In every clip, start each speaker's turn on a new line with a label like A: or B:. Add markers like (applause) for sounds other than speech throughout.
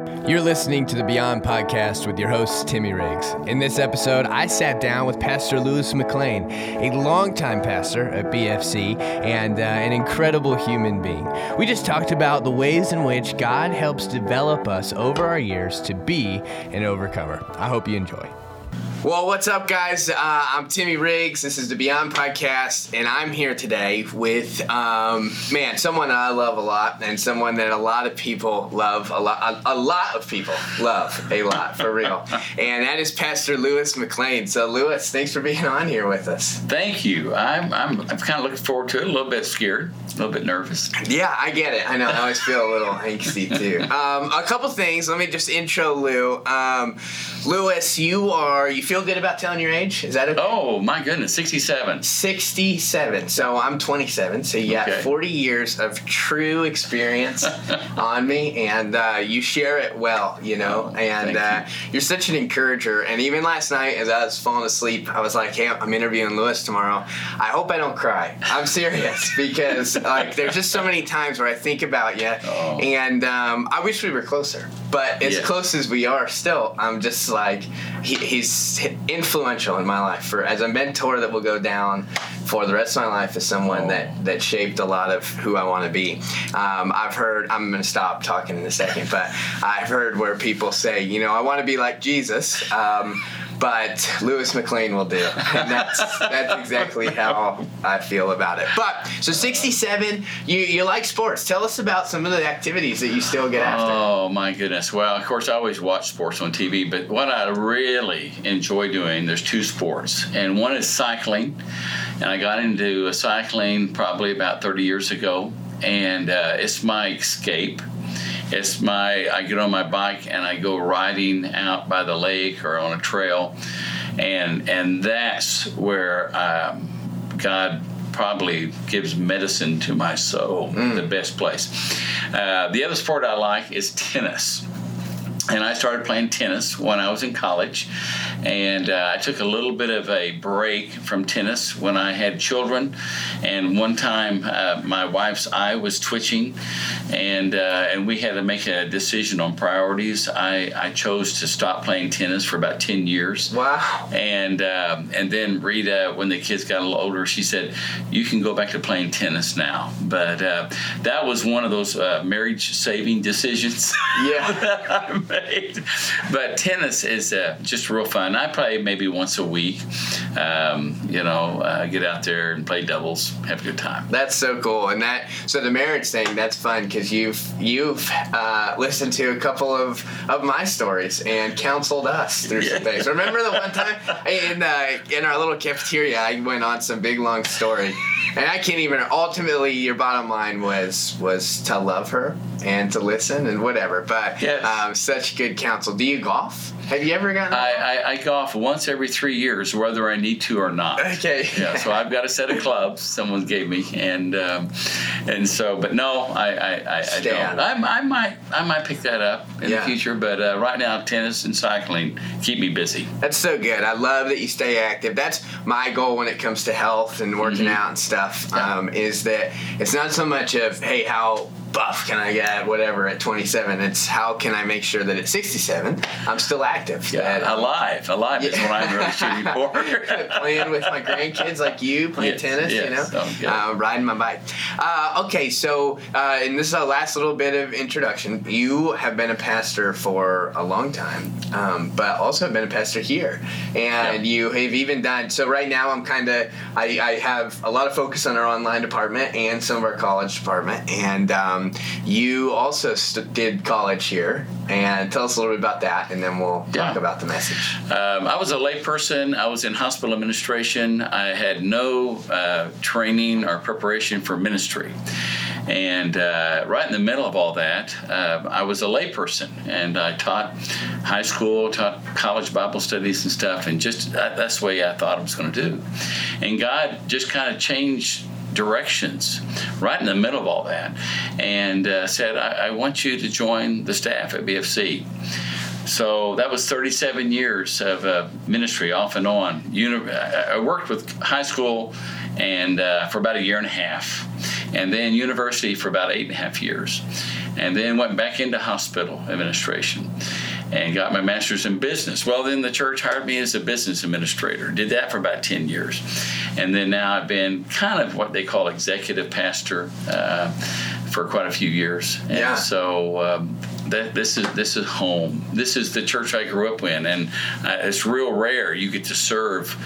A: You're listening to the Beyond Podcast with your host, Timmy Riggs. In this episode, I sat down with Pastor Lewis McClain, a longtime pastor at BFC and uh, an incredible human being. We just talked about the ways in which God helps develop us over our years to be an overcomer. I hope you enjoy. Well, what's up, guys? Uh, I'm Timmy Riggs. This is the Beyond Podcast, and I'm here today with, um, man, someone I love a lot, and someone that a lot of people love a lot. A, a lot of people love a lot, for real. (laughs) and that is Pastor Lewis McClain. So, Lewis, thanks for being on here with us.
B: Thank you. I'm, I'm, I'm kind of looking forward to it. A little bit scared, a little bit nervous.
A: Yeah, I get it. I know. I always feel a little angsty too. (laughs) Um, a couple things. Let me just intro Lou. Um, Lewis, you are you feel good about telling your age? Is that okay?
B: Oh my goodness, 67.
A: 67. So I'm 27. So you got 40 years of true experience (laughs) on me, and uh, you share it well, you know.
B: Oh,
A: and uh, you're such an encourager. And even last night, as I was falling asleep, I was like, "Hey, I'm interviewing Lewis tomorrow. I hope I don't cry. I'm serious (laughs) because like there's just so many times where I think about you,
B: Oh.
A: and um, I wish we were closer. But as
B: Yeah.
A: close as we are, still, I'm just like he, he's influential in my life for as a mentor that will go down for the rest of my life as someone
B: Oh.
A: that that shaped a lot of who I want to be. Um, I've heard I'm going to stop talking in a second, but I've heard where people say, you know, I want to be like Jesus. Um, but Lewis McClain will do, and that's that's exactly how I feel about it. But so 67, you you like sports. Tell us about some of the activities that you still get after.
B: Oh my goodness. Well, of course, I always watch sports on TV, but what I really enjoy doing, there's two sports, and one is cycling. And I got into cycling probably about 30 years ago, and uh, it's my escape. It's my, I get on my bike and I go riding out by the lake or on a trail, and and that's where um, God probably gives medicine to my soul, the best place. Uh, the other sport I like is tennis. And I started playing tennis when I was in college. And uh, I took a little bit of a break from tennis when I had children. And one time, uh, my wife's eye was twitching, and uh, and we had to make a decision on priorities. I, I chose to stop playing tennis for about 10 years.
A: Wow.
B: And um, and then Rita, when the kids got a little older, she said, "You can go back to playing tennis now." But uh, that was one of those uh, marriage-saving decisions
A: Yeah. (laughs)
B: made. But tennis is uh, just real fun. I play maybe once a week. Um, you know, uh, get out there and play doubles, have a good time.
A: That's so cool, and that so the marriage thing that's fun because you've you've uh, listened to a couple of of my stories and counseled us through some things. Remember the one time in uh, in our little cafeteria, I went on some big long story, and I can't even. Ultimately, your bottom line was was to love her and to listen and whatever. But
B: Yes.
A: um, such good counsel. Do you golf? Have you ever gotten?
B: I, I, I golf once every three years, whether I need to or not.
A: okay.
B: yeah, so I've got a set of clubs someone gave me, and um, and so, but no, I I, I, I don't. I, might I might pick that up in
A: Yeah.
B: the future, but uh, right now tennis and cycling keep me busy.
A: That's so good. I love that you stay active. That's my goal when it comes to health and working out and stuff.
B: Mm-hmm. Yeah.
A: Um, is that it's not so much of hey how buff can I get whatever at 27. It's how can I make sure that at 67 I'm still active. That I'm
B: alive, alive is what I'm really shooting for. (laughs)
A: playing with my grandkids like you, playing
B: Yes,
A: tennis, you know,
B: yes. Oh,
A: uh, riding my bike. Uh, okay, so uh, and this is our last little bit of introduction. You have been a pastor for a long time, um, but also have been a pastor here, and
B: Yeah.
A: you have even done. So right now, I'm kind of I, I have a lot of focus on our online department and some of our college department, and um, you also st- did college here. And tell us a little bit about that, and then we'll talk about the message.
B: Um, I was a layperson. I was in hospital administration. I had no uh, training or preparation for ministry. And uh, right in the middle of all that, uh, I was a layperson, and I taught high school, taught college Bible studies and stuff, and just that, that's the way I thought I was going to do. And God just kind of changed directions right in the middle of all that, and uh, said, I, "I want you to join the staff at BFC." So that was 37 years of uh, ministry off and on. Uni- I worked with high school and uh, for about a year and a half, and then university for about eight and a half years. and then went back into hospital administration and got my master's in business. Well, then the church hired me as a business administrator. Did that for about 10 years. And then now I've been kind of what they call executive pastor uh, for quite a few years. And
A: Yeah.
B: so um, that this is this is home. This is the church I grew up in, and uh, it's real rare you get to serve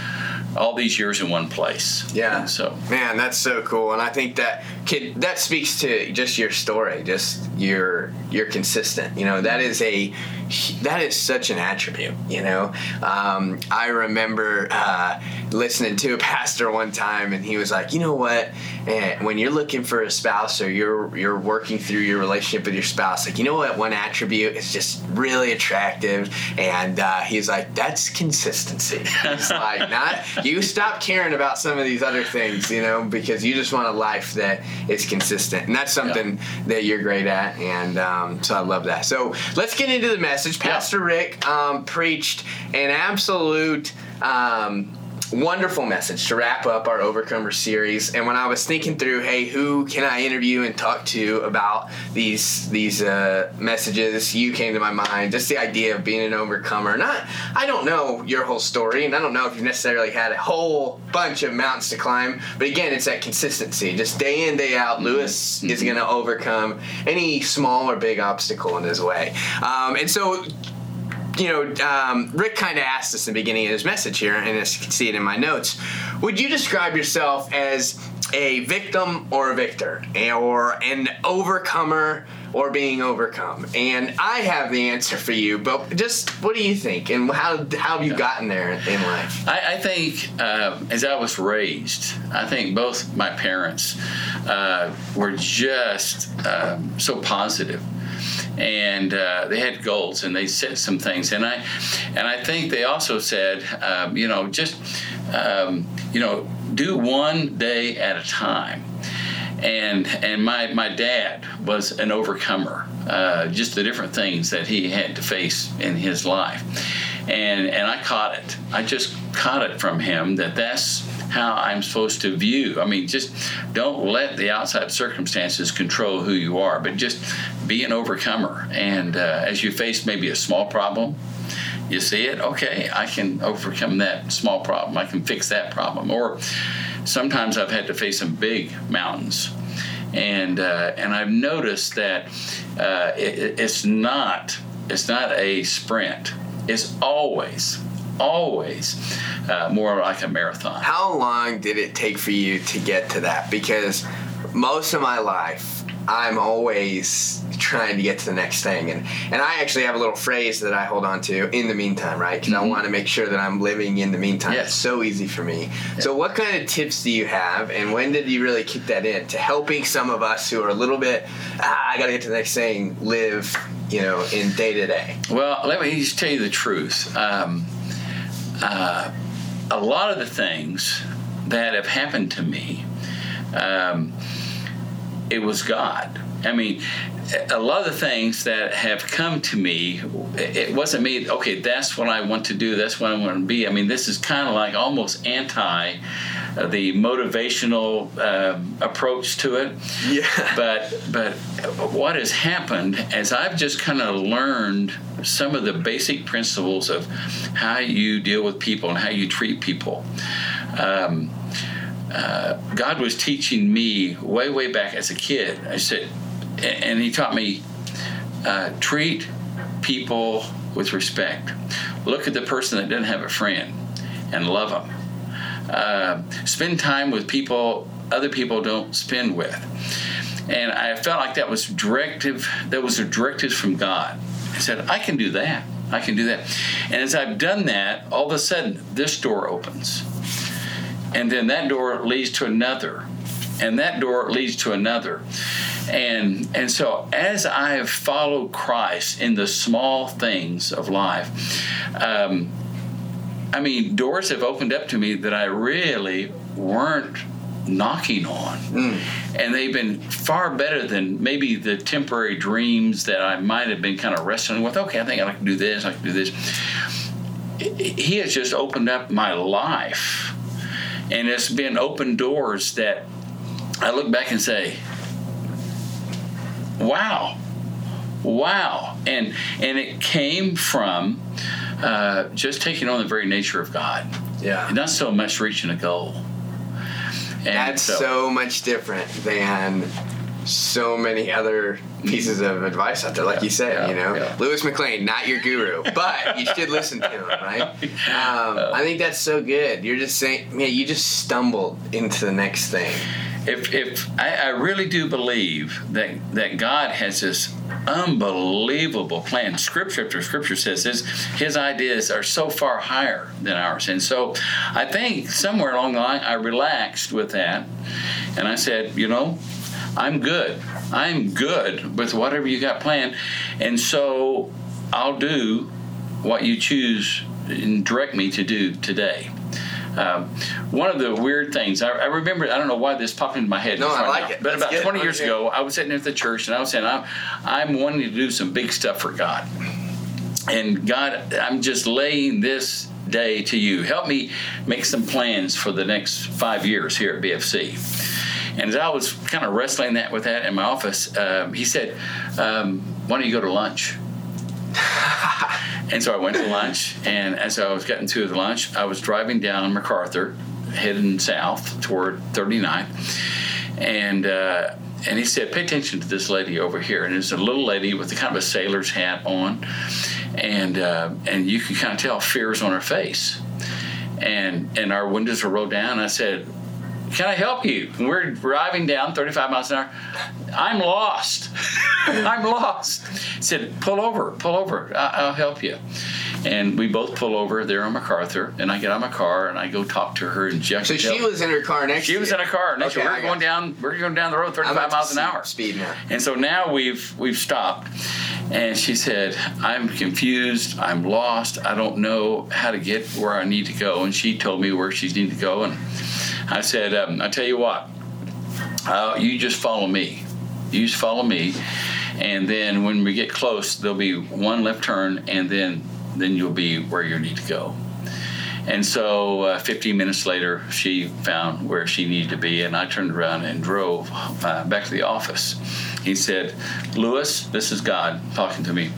B: all these years in one place.
A: Yeah.
B: And so
A: Man, that's so cool, and I think that kid that speaks to just your story. Just you're you're consistent. You know, that is a that is such an attribute. You know, um, I remember uh, listening to a (laughs) pastor one time, and he was like, you know what? And when you're looking for a spouse or you're you're working through your relationship with your spouse, like you know what? One attribute is just really attractive, and uh, he's like, that's consistency. It's (laughs) like not you stop caring about some of these other things, you know, because you just want a life that is consistent, and that's something that you're great at, and um, so I love that. So let's get into the message. Pastor Rick um, preached an absolute. Um, wonderful message to wrap up our overcomer series. And when i was thinking through hey who can i interview and talk to about these these uh, messages you came to my mind. Just the idea of being an overcomer. Not i don't know your whole story and i don't know if you've necessarily had a whole bunch of mountains to climb but again it's that consistency. Just day in day out lewis is going to overcome any small or big obstacle in his way. Um, and so you know, um, Rick kind of asked us in the beginning of his message here, and as you can see it in my notes. Would you describe yourself as a victim or a victor, or an overcomer or being overcome? And I have the answer for you, but just what do you think, and how, how have you gotten there in life?
B: I, I think uh, as I was raised, I think both my parents uh, were just um, so positive and uh, they had goals and they said some things. And i and i think they also said um, you know just um, you know do one day at a time. And and my my dad was an overcomer uh, just the different things that he had to face in his life. And and I caught it. I just caught it from him that that's how I'm supposed to view. I mean just don't let the outside circumstances control who you are but just be an overcomer. And uh, as you face maybe a small problem you see it okay I can overcome that small problem. I can fix that problem. Or sometimes I've had to face some big mountains, and uh, and I've noticed that uh, it, it's not it's not a sprint. It's always always uh, more like a marathon.
A: How long did it take for you to get to that? Because most of my life, I'm always trying to get to the next thing, and and I actually have a little phrase that I hold on to in the meantime, right? Because I want to make sure that I'm living in the meantime.
B: Yes.
A: It's so easy for me. So, what kind of tips do you have, and when did you really kick that in to helping some of us who are a little bit, ah, I got to get to the next thing, live, you know, in day to day?
B: Well, let me just tell you the truth. Um, uh, a lot of the things that have happened to me, um, it was God. I mean, a lot of the things that have come to me, it wasn't me, okay, that's what I want to do, that's what I want to be. I mean, this is kind of like almost anti uh, the motivational um, approach to it
A: Yeah.
B: but but what has happened as I've just kind of learned some of the basic principles of how you deal with people and how you treat people. Um, uh, God was teaching me way way back as a kid. I said, and He taught me uh, treat people with respect. Look at the person that doesn't have a friend and love them. Uh, spend time with people other people don't spend with. And I felt like that was directive. That was a directive from God. I said, I can do that. I can do that. And as I've done that, all of a sudden, this door opens, and then that door leads to another, and that door leads to another. And and so as I have followed Christ in the small things of life, um, I mean, doors have opened up to me that I really weren't knocking on. Mm. And they've been far better than maybe the temporary dreams that I might have been kind of wrestling with. Okay, I think I can do this, I can do this. He has just opened up my life. And it's been open doors that I look back and say, wow, wow. And and it came from uh, just taking on the very nature of God.
A: Yeah.
B: Not so much reaching a goal.
A: And That's so, so much different than so many other pieces of advice out there, like yeah, you said. Yeah, you know, yeah. Lewis McClain, not your guru, (laughs) but you should listen to him, right? Um, I think that's so good. You're just saying, man, you just stumbled into the next thing.
B: If, if I, I really do believe that that God has this unbelievable plan. Scripture after scripture says his his ideas are so far higher than ours, and so I think somewhere along the line I relaxed with that, and I said, you know, I'm good. I'm good with whatever you got planned. And so I'll do what you choose and direct me to do today. Um, one of the weird things I, I, remember, I don't know why this popped into my head.
A: No, I like
B: now,
A: it.
B: But about 20 years ago, I was sitting at the church and I was saying, I'm, I'm wanting to do some big stuff for God. And God, I'm just laying this day to you. Help me make some plans for the next five years here at BFC. And as I was kind of wrestling that with that in my office, um, he said, um, "Why don't you go to lunch?" (laughs) and so I went to lunch, and as I was getting to the lunch, I was driving down MacArthur, heading south toward 39th, and. Uh, and he said, "Pay attention to this lady over here." And it's a little lady with a kind of a sailor's hat on, and uh, and you can kind of tell fear's on her face. And and our windows were rolled down. I said, can I help you? We're driving down 35 miles an hour. I'm lost. (laughs) I'm lost. He said, pull over, pull over. I- will help you. And we both pull over there on MacArthur, and I get out of my car and I go talk to her. And Jack.
A: So she was in her car next.
B: She was in a car next. Okay, we're going down. We're going down the road 35 miles an hour.
A: Speed now.
B: And so now we've we've stopped, and she said, "I'm confused. I'm lost. I don't know how to get where I need to go." And she told me where she needed to go, and I said, um, I tell you what, uh, you just follow me. You just follow me, and then when we get close, there'll be one left turn, and then then you'll be where you need to go. And so, uh, 15 minutes later, she found where she needed to be, and I turned around and drove uh, back to the office. He said, Lewis, this is God talking to me.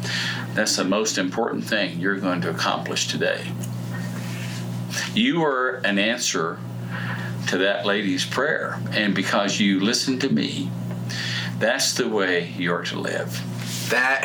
B: That's the most important thing you're going to accomplish today. You are an answer to that lady's prayer. And because you listened to me, that's the way you're to live.
A: That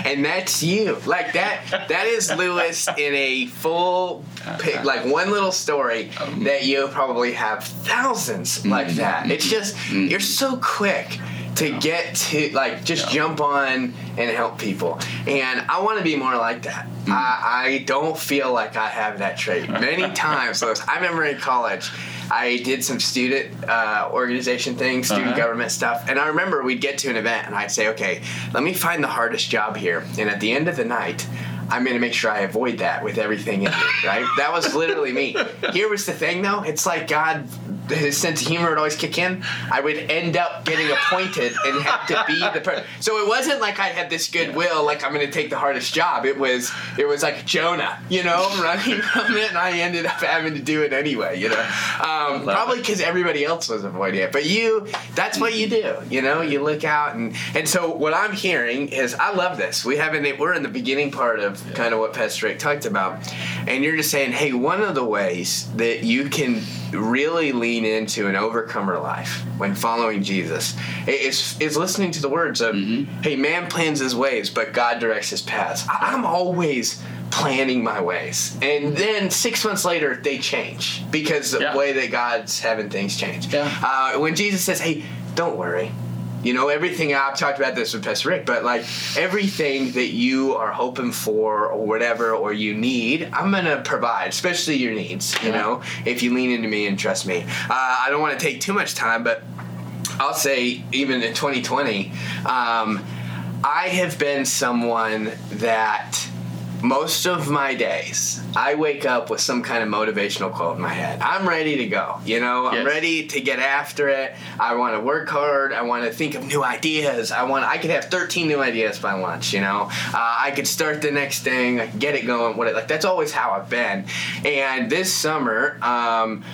A: (laughs) and that's you. Like that that is Lewis in a full pic, like one little story um, that you probably have 1000s like mm-hmm. that. It's just mm-hmm. you're so quick to get to like just yeah. jump on and help people and i want to be more like that mm. I, I, don't feel like i have that trait many (laughs) times i remember in college I did some student uh, organization things, student uh-huh. government stuff, and I remember we'd get to an event and I'd say, okay, let me find the hardest job here, and at the end of the night. I'm gonna make sure I avoid that with everything in it, right? That was literally me. (laughs) Here was the thing, though. It's like God his sense of humor would always kick in, I would end up getting appointed and have to be the person. So it wasn't like I had this goodwill, like I'm going to take the hardest job. It was it was like Jonah, you know, (laughs) running from it, and I ended up having to do it anyway, you know. Um, probably because everybody else was avoiding it, but you, that's what you do, you know. You look out and and so what I'm hearing is I love this. We haven't we're in the beginning part of yeah. kind of what Pastor Rick talked about, and you're just saying, hey, one of the ways that you can really lean into an overcomer life when following Jesus is, is listening to the words of, mm-hmm. hey, man plans his ways, but God directs his paths. I'm always planning my ways. And then six months later, they change because yeah. the way that God's having things change. Yeah. Uh, when Jesus says, hey, don't worry, you know, everything I've talked about this with Pastor Rick, but like everything that you are hoping for or whatever or you need, I'm gonna provide, especially your needs. You know, if you lean into me and trust me. Uh, I don't want to take too much time, but I'll say even in 2020, um, I have been someone that most of my days, I wake up with some kind of motivational quote in my head. I'm ready to go. You know, I'm yes. ready to get after it. I want to work hard. I want to think of new ideas. I want. I could have 13 new ideas by lunch. You know, uh, I could start the next thing. get it going. What it, like that's always how I've been. And this summer. Um,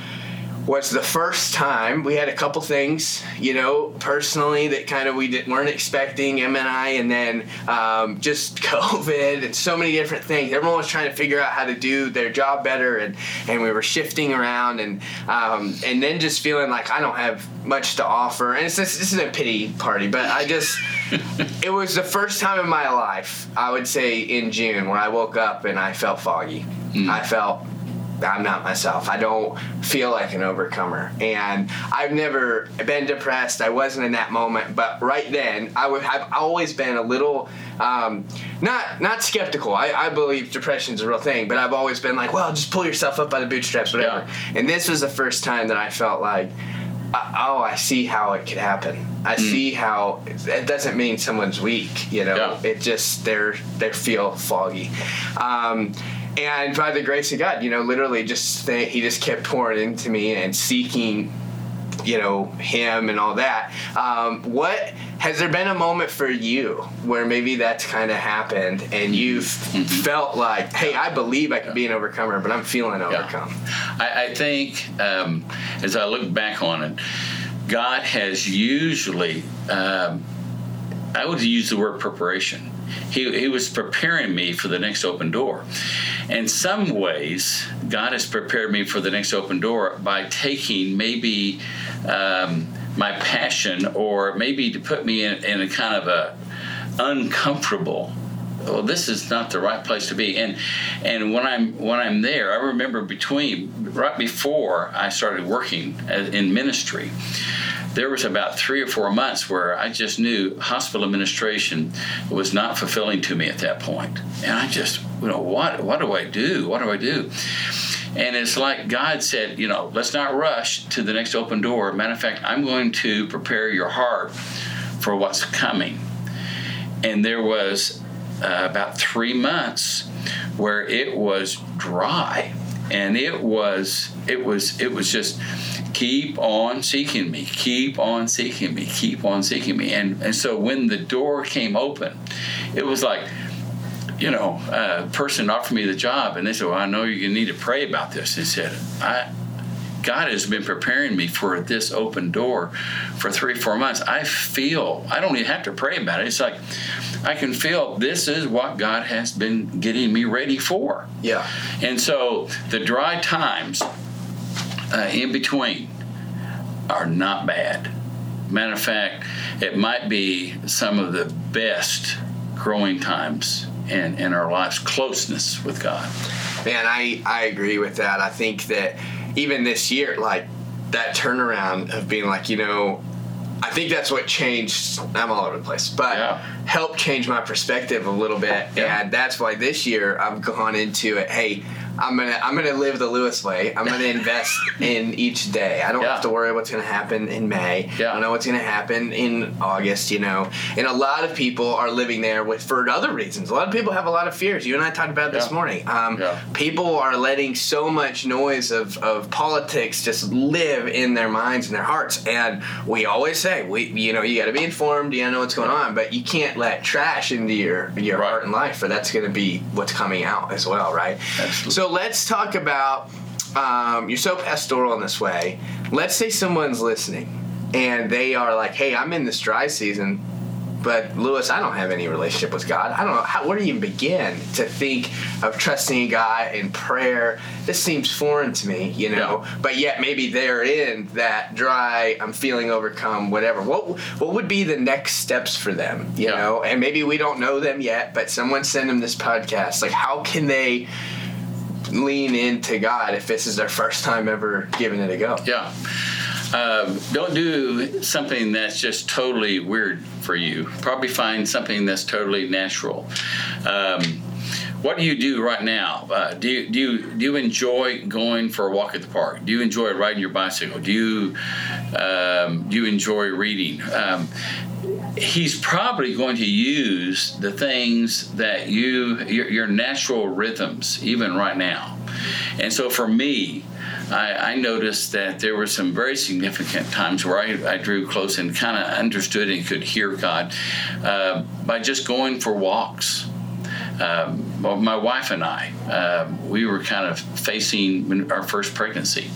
A: was the first time we had a couple things, you know, personally that kind of we didn't, weren't expecting, M and I, and then um, just (laughs) COVID and so many different things. Everyone was trying to figure out how to do their job better, and, and we were shifting around, and um, and then just feeling like I don't have much to offer. And it's just, this isn't a pity party, but I just, (laughs) it was the first time in my life, I would say in June, when I woke up and I felt foggy. Mm. I felt I'm not myself. I don't feel like an overcomer. And I've never been depressed. I wasn't in that moment. But right then, I would have always been a little, um, not not skeptical. I, I believe is a real thing, but I've always been like, well, just pull yourself up by the bootstraps, whatever. Yeah. And this was the first time that I felt like, oh, I see how it could happen. I mm. see how it doesn't mean someone's weak. You know, yeah. it just they're they feel foggy. Um, and by the grace of God, you know, literally just th- he just kept pouring into me and seeking, you know, him and all that. Um, what has there been a moment for you where maybe that's kind of happened and you've mm-hmm. felt like, hey, I believe I can be an overcomer, but I'm feeling overcome?
B: Yeah. I, I, think um, as I look back on it, God has usually, um, I would use the word preparation he, he was preparing me for the next open door. In some ways, God has prepared me for the next open door by taking maybe um, my passion or maybe to put me in, in a kind of a uncomfortable well this is not the right place to be and and when i'm when i'm there i remember between right before i started working in ministry there was about three or four months where I just knew hospital administration was not fulfilling to me at that point. And I just, you know, what what do I do? What do I do? And it's like God said, you know, let's not rush to the next open door. Matter of fact, I'm going to prepare your heart for what's coming. And there was uh, about three months where it was dry, and it was it was it was just keep on seeking me, keep on seeking me, keep on seeking me. And, and so when the door came open, it was like, you know, a person offered me the job and they said, Well, I know you need to pray about this. They said, I, God has been preparing me for this open door for three, four months. I feel, I don't even have to pray about it. It's like, I can feel this is what God has been getting me ready for.
A: Yeah.
B: And so the dry times uh, in between are not bad. Matter of fact, it might be some of the best growing times in, in our lives, closeness with God.
A: Man, I, I agree with that. I think that even this year, like that turnaround of being like, you know, I think that's what changed. I'm all over the place, but yeah. helped change my perspective a little bit. Yeah. And that's why this year I've gone into it. Hey, I'm gonna I'm gonna live the Lewis way. I'm gonna invest (laughs) in each day. I don't yeah. have to worry what's gonna happen in May. Yeah. I don't know what's gonna happen in August. You know, and a lot of people are living there with for other reasons. A lot of people have a lot of fears. You and I talked about yeah. this morning. Um. People are letting so much noise of of politics just live in their minds and their hearts. And we always say we you know you got to be informed. You gotta know what's going on, but you can't let trash into your your right. heart and life, or that's gonna be what's coming out as well, right? Absolutely. So let's talk about. Um, you're so pastoral in this way. Let's say someone's listening and they are like, "Hey, I'm in this dry season, but Lewis, I don't have any relationship with God. I don't know how, where do you even begin to think of trusting God in prayer. This seems foreign to me, you know. Yeah. But yet maybe they're in that dry. I'm feeling overcome. Whatever. What what would be the next steps for them? You yeah. know, and maybe we don't know them yet, but someone send them this podcast. Like, how can they? Lean into God if this is their first time ever giving it a go.
B: Yeah. Um, don't do something that's just totally weird for you. Probably find something that's totally natural. Um, what do you do right now? Uh, do you do you do you enjoy going for a walk at the park? Do you enjoy riding your bicycle? Do you um, do you enjoy reading? Um, he's probably going to use the things that you your, your, natural rhythms even right now and so for me I, I, noticed that there were some very significant times where I, I drew close and kind of understood and could hear God uh, by just going for walks. Um, well, my wife and I, uh, we were kind of facing our first pregnancy,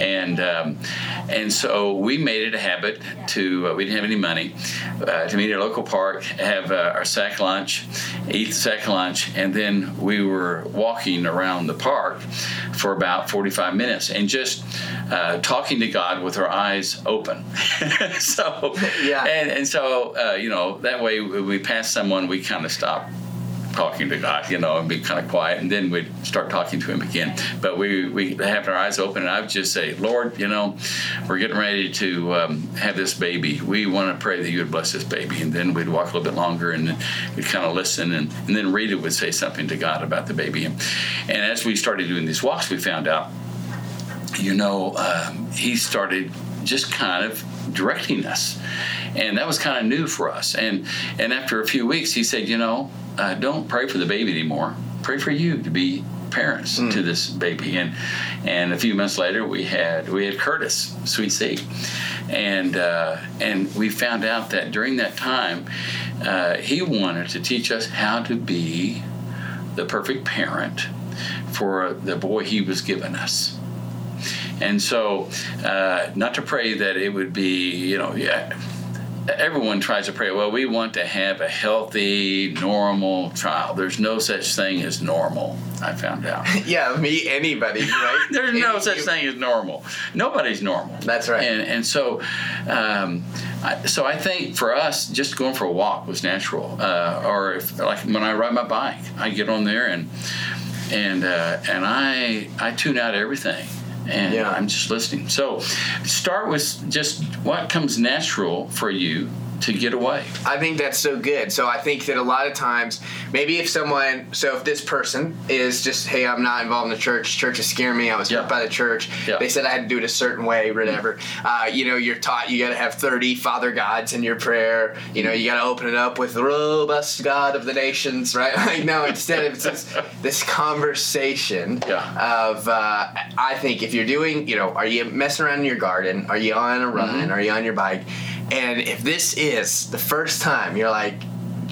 B: and um, and so we made it a habit to uh, we didn't have any money uh, to meet at a local park, have uh, our sack lunch, eat the sack lunch, and then we were walking around the park for about 45 minutes and just uh, talking to God with our eyes open. (laughs) so yeah, and and so uh, you know that way we pass someone we kind of stop talking to God, you know, and be kind of quiet, and then we'd start talking to Him again. But we we have our eyes open, and I would just say, Lord, you know, we're getting ready to um, have this baby. We want to pray that you would bless this baby, and then we'd walk a little bit longer, and we'd kind of listen, and, and then Rita would say something to God about the baby, and, and as we started doing these walks, we found out, you know, um, He started just kind of directing us and that was kind of new for us and and after a few weeks he said you know uh, don't pray for the baby anymore. Pray for you to be parents mm. to this baby. And and a few months later, we had we had Curtis, Sweet Seed, and uh, and we found out that during that time, uh, he wanted to teach us how to be the perfect parent for the boy he was given us. And so, uh, not to pray that it would be, you know, yeah everyone tries to pray, well, we want to have a healthy, normal child. There's no such thing as normal, I found out. (laughs)
A: yeah, me, anybody, right? (laughs)
B: There's Any, no such you, thing as normal. Nobody's normal.
A: That's right.
B: And, and so, um, I, so I think for us, just going for a walk was natural. Uh, or if, like when I ride my bike, I get on there and and uh, and I I tune out everything and yeah. I'm just listening. So start with just what comes natural for you to get away.
A: I think that's so good. So I think that a lot of times, maybe if someone, so if this person is just, hey, I'm not involved in the church, church is scaring me, I was hurt by the church, they said I had to do it a certain way, whatever. Uh, you know, you're taught you got to have 30 Father Gods in your prayer. You know, you got to open it up with the robust God of the nations, right? (laughs) Like, no, instead of this, this conversation yeah. of, uh, I think if you're doing, you know, are you messing around in your garden? Are you on a run? Mm-hmm. Are you on your bike? And if this is the first time you're like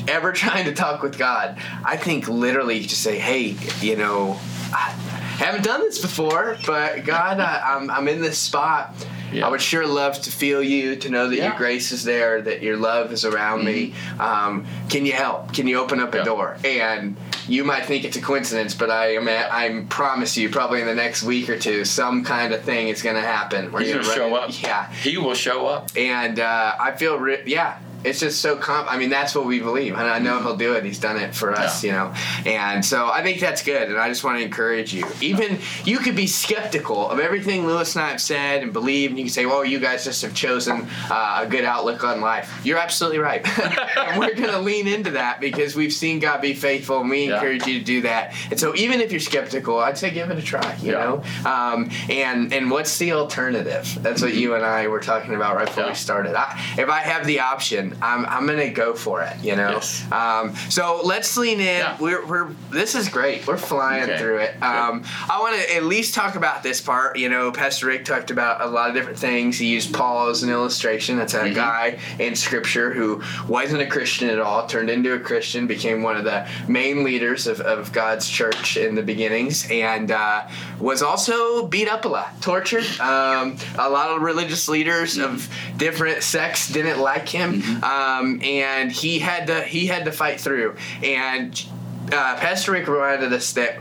A: ever (laughs) trying to talk with God, I think literally you just say, hey, you know, I haven't done this before, but God, I, I'm, I'm in this spot. Yeah. I would sure love to feel you, to know that yeah. your grace is there, that your love is around mm-hmm. me. Um, can you help? Can you open up yeah. a door? And you might think it's a coincidence, but I am I promise you, probably in the next week or two, some kind of thing is going to happen.
B: Where He's going to show up.
A: Yeah,
B: he will show up.
A: And uh, I feel, re- yeah, it's just so comp. I mean, that's what we believe, and I know he'll do it. He's done it for us, yeah. you know. And so I think that's good, and I just want to encourage you. Even you could be skeptical of everything Lewis and I have said and believe, and you can say, "Well, you guys just have chosen uh, a good outlook on life." You're absolutely right, (laughs) and we're going to lean into that because we've seen God be faithful, and we yeah. encourage you to do that. And so, even if you're skeptical, I'd say give it a try. You yeah. know, um, and and what's the alternative? That's what you and I were talking about right before we started. I, if I have the option I'm, I'm gonna go for it. You know. Yes. Um, so let's lean in. Yeah. We're, we're this is great. We're flying okay. through it. Um, I want to at least talk about this part. You know, Pastor Rick talked about a lot of different things. He used Paul as an illustration. That's a mm-hmm. guy in Scripture who wasn't a Christian at all, turned into a Christian, became one of the main leaders of, of God's church in the beginnings, and uh, was also beat up a lot, tortured. Um, a lot of religious leaders mm-hmm. of different sects didn't like him. Mm-hmm um, and he had to he had to fight through. And uh, Pastor Rick reminded us that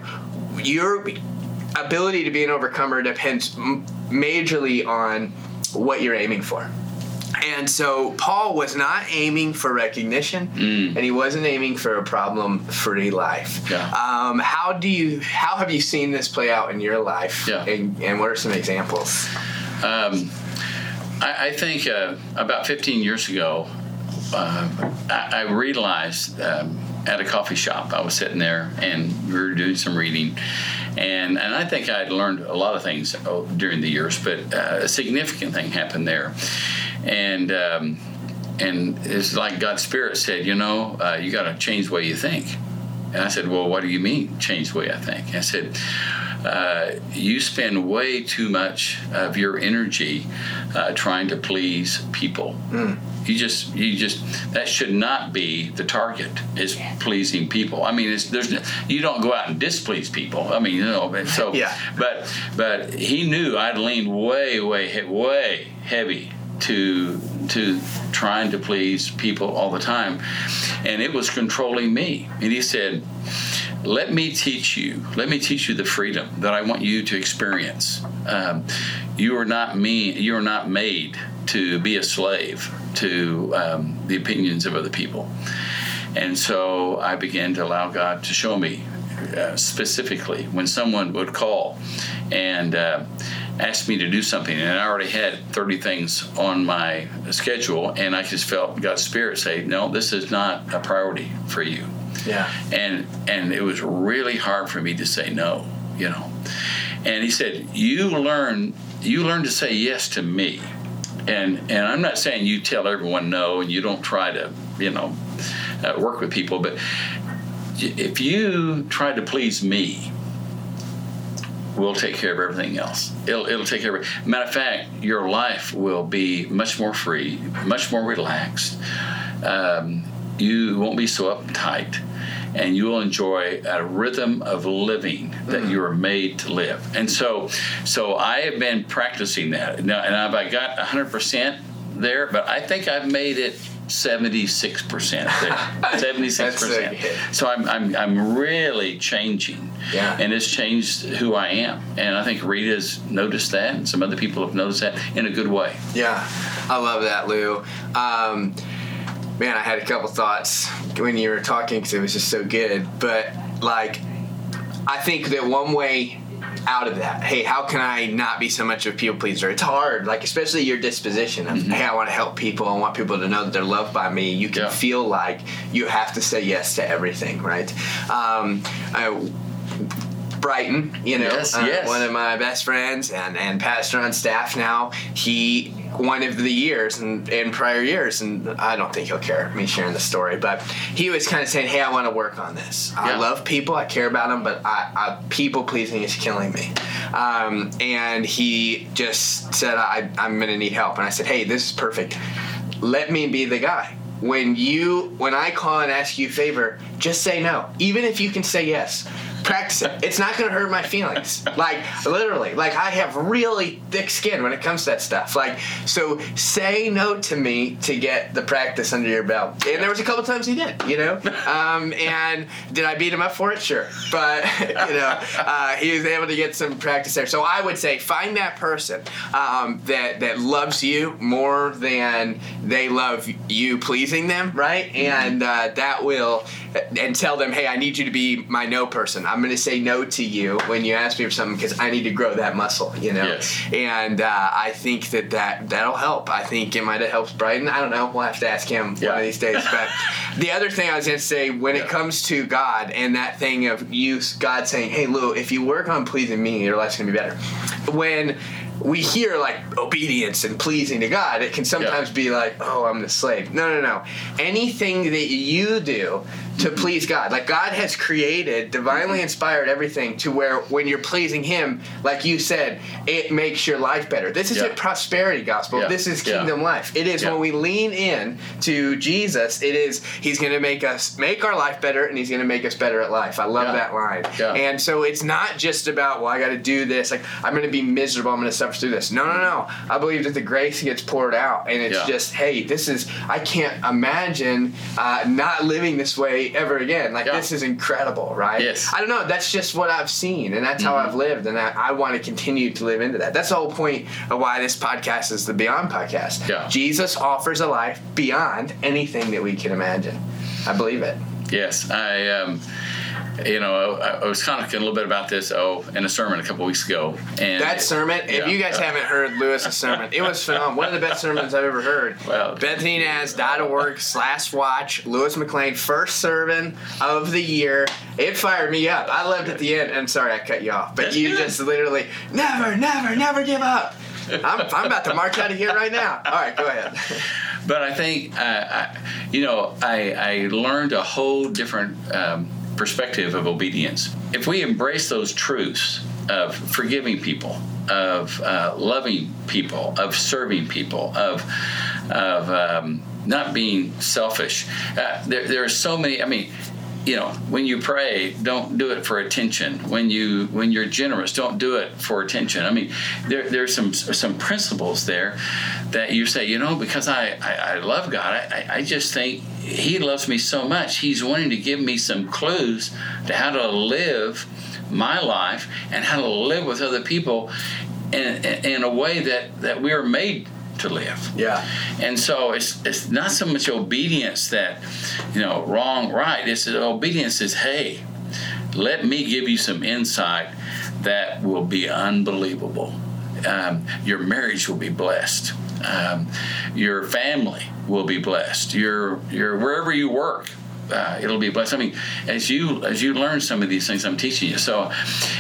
A: your ability to be an overcomer depends majorly on what you're aiming for. And so Paul was not aiming for recognition, mm. and he wasn't aiming for a problem-free life. Yeah. Um, how do you? How have you seen this play out in your life? Yeah. And, and what are some examples? Um,
B: I, I, think uh, about 15 years ago, uh, I, I, realized um, at a coffee shop, I was sitting there and we were doing some reading. And, and I think I'd learned a lot of things oh, during the years, but uh, a significant thing happened there. And, um, and it's like God's Spirit said, you know, uh, you got to change the way you think. And I said, Well, what do you mean, change the way I think? And I said, uh, you spend way too much of your energy uh, trying to please people. Mm. You just, you just, that should not be the target. Is pleasing people. I mean, it's, there's, you don't go out and displease people. I mean, you know, so, (laughs)
A: yeah.
B: But, but he knew I'd leaned way, way, way heavy to to trying to please people all the time. And it was controlling me. And he said let me teach you let me teach you the freedom that i want you to experience. Um, you are not me you are not made to be a slave to um, the opinions of other people. And so i began to allow god to show me uh, specifically when someone would call and uh, ask me to do something, and I already had 30 things on my schedule, and I just felt God's Spirit say, "No, this is not a priority for you."
A: Yeah.
B: And and it was really hard for me to say no, you know. And he said, "You learn you learn to say yes to me." And and I'm not saying you tell everyone no and you don't try to, you know, uh, work with people, but if you try to please me, we'll take care of everything else. It'll, it'll take care of it. Matter of fact, your life will be much more free, much more relaxed. Um, you won't be so uptight, and you will enjoy a rhythm of living that mm. you are made to live. And so, so I have been practicing that now, and I've I got 100% there, but I think I've made it 76 percent (laughs) 76 percent. so I'm, I'm i'm really changing.
A: Yeah.
B: And it's changed who i am. And i think rita's noticed that and some other people have noticed that in a good way.
A: Yeah. I love that lou. Um, man i had a couple thoughts when you were talking because it was just so good. But like i think that one way out of that. Hey, how can I not be so much of a people pleaser? It's hard, like especially your disposition of mm-hmm. hey, I want to help people. I want people to know that they're loved by me. You can yeah. feel like you have to say yes to everything, right? Um, I, Brighton, you know,
B: yes, uh, yes.
A: one of my best friends and, and pastor on staff now. He one of the years and in prior years, and I don't think he'll care me sharing the story, but he was kind of saying, "Hey, I want to work on this. Yeah. I love people, I care about them, but I, I people pleasing is killing me." Um, and he just said, I, "I'm going to need help," and I said, "Hey, this is perfect. Let me be the guy." When you, when I call and ask you a favor, just say no, even if you can say yes practice it. It's not gonna hurt my feelings. Like literally, like I have really thick skin when it comes to that stuff. Like so, say no to me to get the practice under your belt. And there was a couple times he did, you know. (laughs) Um, and did I beat him up for it? Sure, but (laughs) you know, uh, he was able to get some practice there. So I would say find that person um, that that loves you more than they love you pleasing them, right? Mm-hmm. And uh, that will and tell them, hey, I need you to be my no person. I'm going to say no to you when you ask me for something because I need to grow that muscle, you know.
B: Yes.
A: And uh, I think that, that that'll help. I think it might have helped Brighton. I don't know. We'll have to ask him yeah. one of these days. But (laughs) the other thing I was going to say, when yeah. it comes to God and that thing of you, God saying, hey, Lou, if you work on pleasing me, your life's going to be better. When we hear like obedience and pleasing to God, it can sometimes yeah. be like, oh, I'm the slave. No, no, no. Anything that you do to please God. Like God has created, divinely inspired everything to where when you're pleasing Him, like you said, it makes your life better. This isn't yeah. prosperity gospel. Yeah. This is kingdom yeah. life. It is when we lean in to Jesus. It is He's going to make us make our life better, and He's going to make us better at life. I love that line. And so it's not just about well, I got to do this. Like I'm going to be miserable. I'm going to suffer through this. No, no, no. I believe that the grace gets poured out, and it's just hey, this is I can't imagine uh, not living this way ever again. Like yeah. this is incredible, right?
B: Yes.
A: I don't know. That's just what I've seen, and that's mm-hmm. how I've lived, and I, I, want to continue to live into that. That's the whole point of why this podcast is the Beyond Podcast.
B: Yeah.
A: Jesus offers a life beyond anything that we can imagine. I believe it.
B: Yes, I. Um, you know, I, I was talking a little bit about this oh in a sermon a couple weeks ago. And
A: that sermon, if you guys haven't heard Lewis's sermon, it was phenomenal. One of the best sermons I've ever heard.
B: Well,
A: BethanyNaz.org slash watch Lewis McClain first sermon of the year. It fired me up. I loved at the end. I'm sorry I cut you off, but That's you good. just literally never, never, never give up. I'm, I'm about to march out of here right now. All right, go ahead.
B: But I think, uh, I, you know, I, I learned a whole different um, perspective of obedience. If we embrace those truths of forgiving people, of uh, loving people, of serving people, of of um, not being selfish. Uh, there, there are so many. I mean, you know, when you pray, don't do it for attention. When you when you're generous, don't do it for attention. I mean, there there's some some principles there that you say, you know, because I I, I love God, I, I just think He loves me so much. He's wanting to give me some clues to how to live my life and how to live with other people in, in a way that that we are made to live.
A: Yeah.
B: And so it's it's not so much obedience that, you know, wrong, right. It's obedience is, hey, let me give you some insight that will be unbelievable. Um, your marriage will be blessed. Um, your family will be blessed. Your your wherever you work, uh, it'll be blessed. I mean, as you as you learn some of these things, I'm teaching you. So,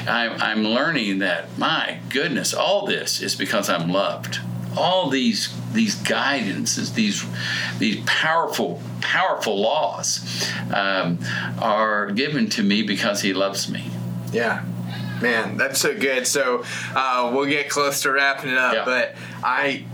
B: I'm, I'm learning that my goodness, all this is because I'm loved all these these guidances, these these powerful powerful laws um, are given to me because He loves me.
A: Yeah, man, that's so good. So uh, we'll get close to wrapping it up, yeah. but I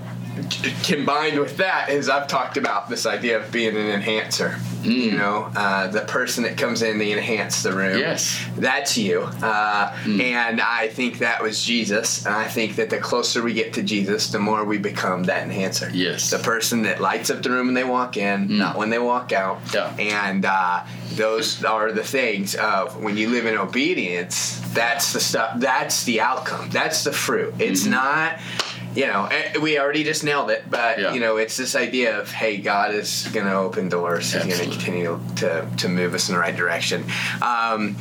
A: combined with that is I've talked about this idea of being an enhancer. Mm. You know, uh, the person that comes in to enhance the room.
B: Yes,
A: that's you. Uh, mm. And I think that was Jesus. And I think that the closer we get to Jesus, the more we become that enhancer.
B: Yes,
A: the person that lights up the room when they walk in, mm. not when they walk out.
B: Yeah.
A: And uh, those are the things of when you live in obedience. That's the stuff. That's the outcome. That's the fruit. It's mm-hmm. not you know, eh, we already just nailed it, but yeah. you know, it's this idea of hey, God is going to open doors. He's going to continue to to move us in the right direction. Um,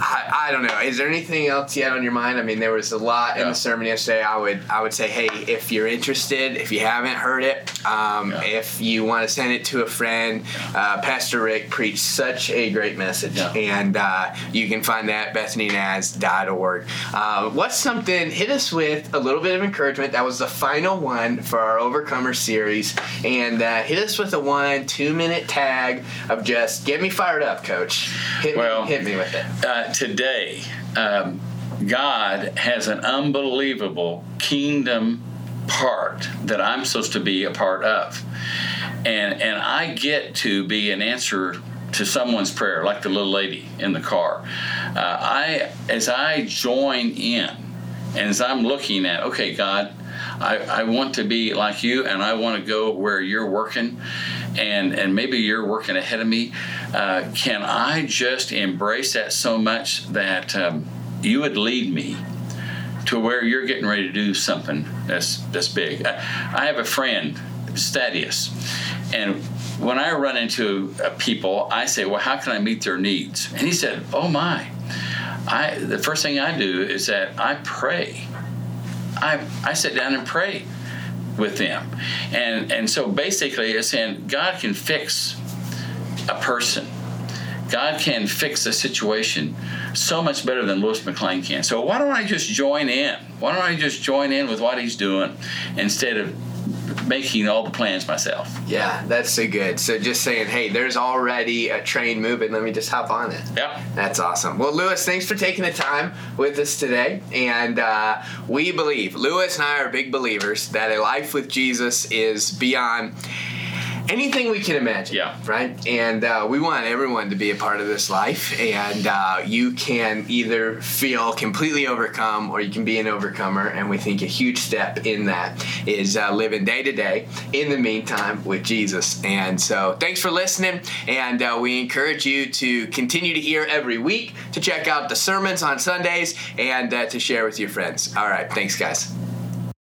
A: I, I, don't know. Is there anything else yet on your mind? I mean, there was a lot yeah. in the sermon yesterday. I would I would say, hey, if you're interested, if you haven't heard it, um, yeah. if you want to send it to a friend, uh, Pastor Rick preached such a great message, yeah. and uh, you can find that bethanynaz.org. Uh, what's something? Hit us with a little bit of encouragement. That was the final one for our Overcomer series, and uh, hit us with a one two minute tag of just get me fired up, Coach. Hit well, me, hit me with it
B: today, um, God has an unbelievable kingdom part that I'm supposed to be a part of. And, and I get to be an answer to someone's prayer, like the little lady in the car. Uh, I, as I join in, and as I'm looking at, okay, God, I, I want to be like you, and I want to go where you're working, and and maybe you're working ahead of me. Uh, can I just embrace that so much that um, you would lead me to where you're getting ready to do something that's that's big? I, I have a friend, Stadius, and when I run into uh, people, I say, "Well, how can I meet their needs?" And he said, "Oh my." I, the first thing I do is that I pray. I, I sit down and pray with them. And and so basically it's saying God can fix a person. God can fix a situation so much better than Lewis McClain can. So why don't I just join in? Why don't I just join in with what he's doing instead of making all the plans myself.
A: Yeah, that's so good. So just saying, hey, there's already a train moving. Let me just hop on it.
B: Yeah,
A: that's awesome. Well, Lewis, thanks for taking the time with us today. And uh, we believe, Lewis and I are big believers that a life with Jesus is beyond anything we can imagine.
B: Yeah.
A: Right? And uh, we want everyone to be a part of this life. And uh, you can either feel completely overcome or you can be an overcomer. And we think a huge step in that is uh, living day to day in the meantime with Jesus. And so thanks for listening. And uh, we encourage you to continue to hear every week, to check out the sermons on Sundays, and uh, to share with your friends. All right. Thanks, guys.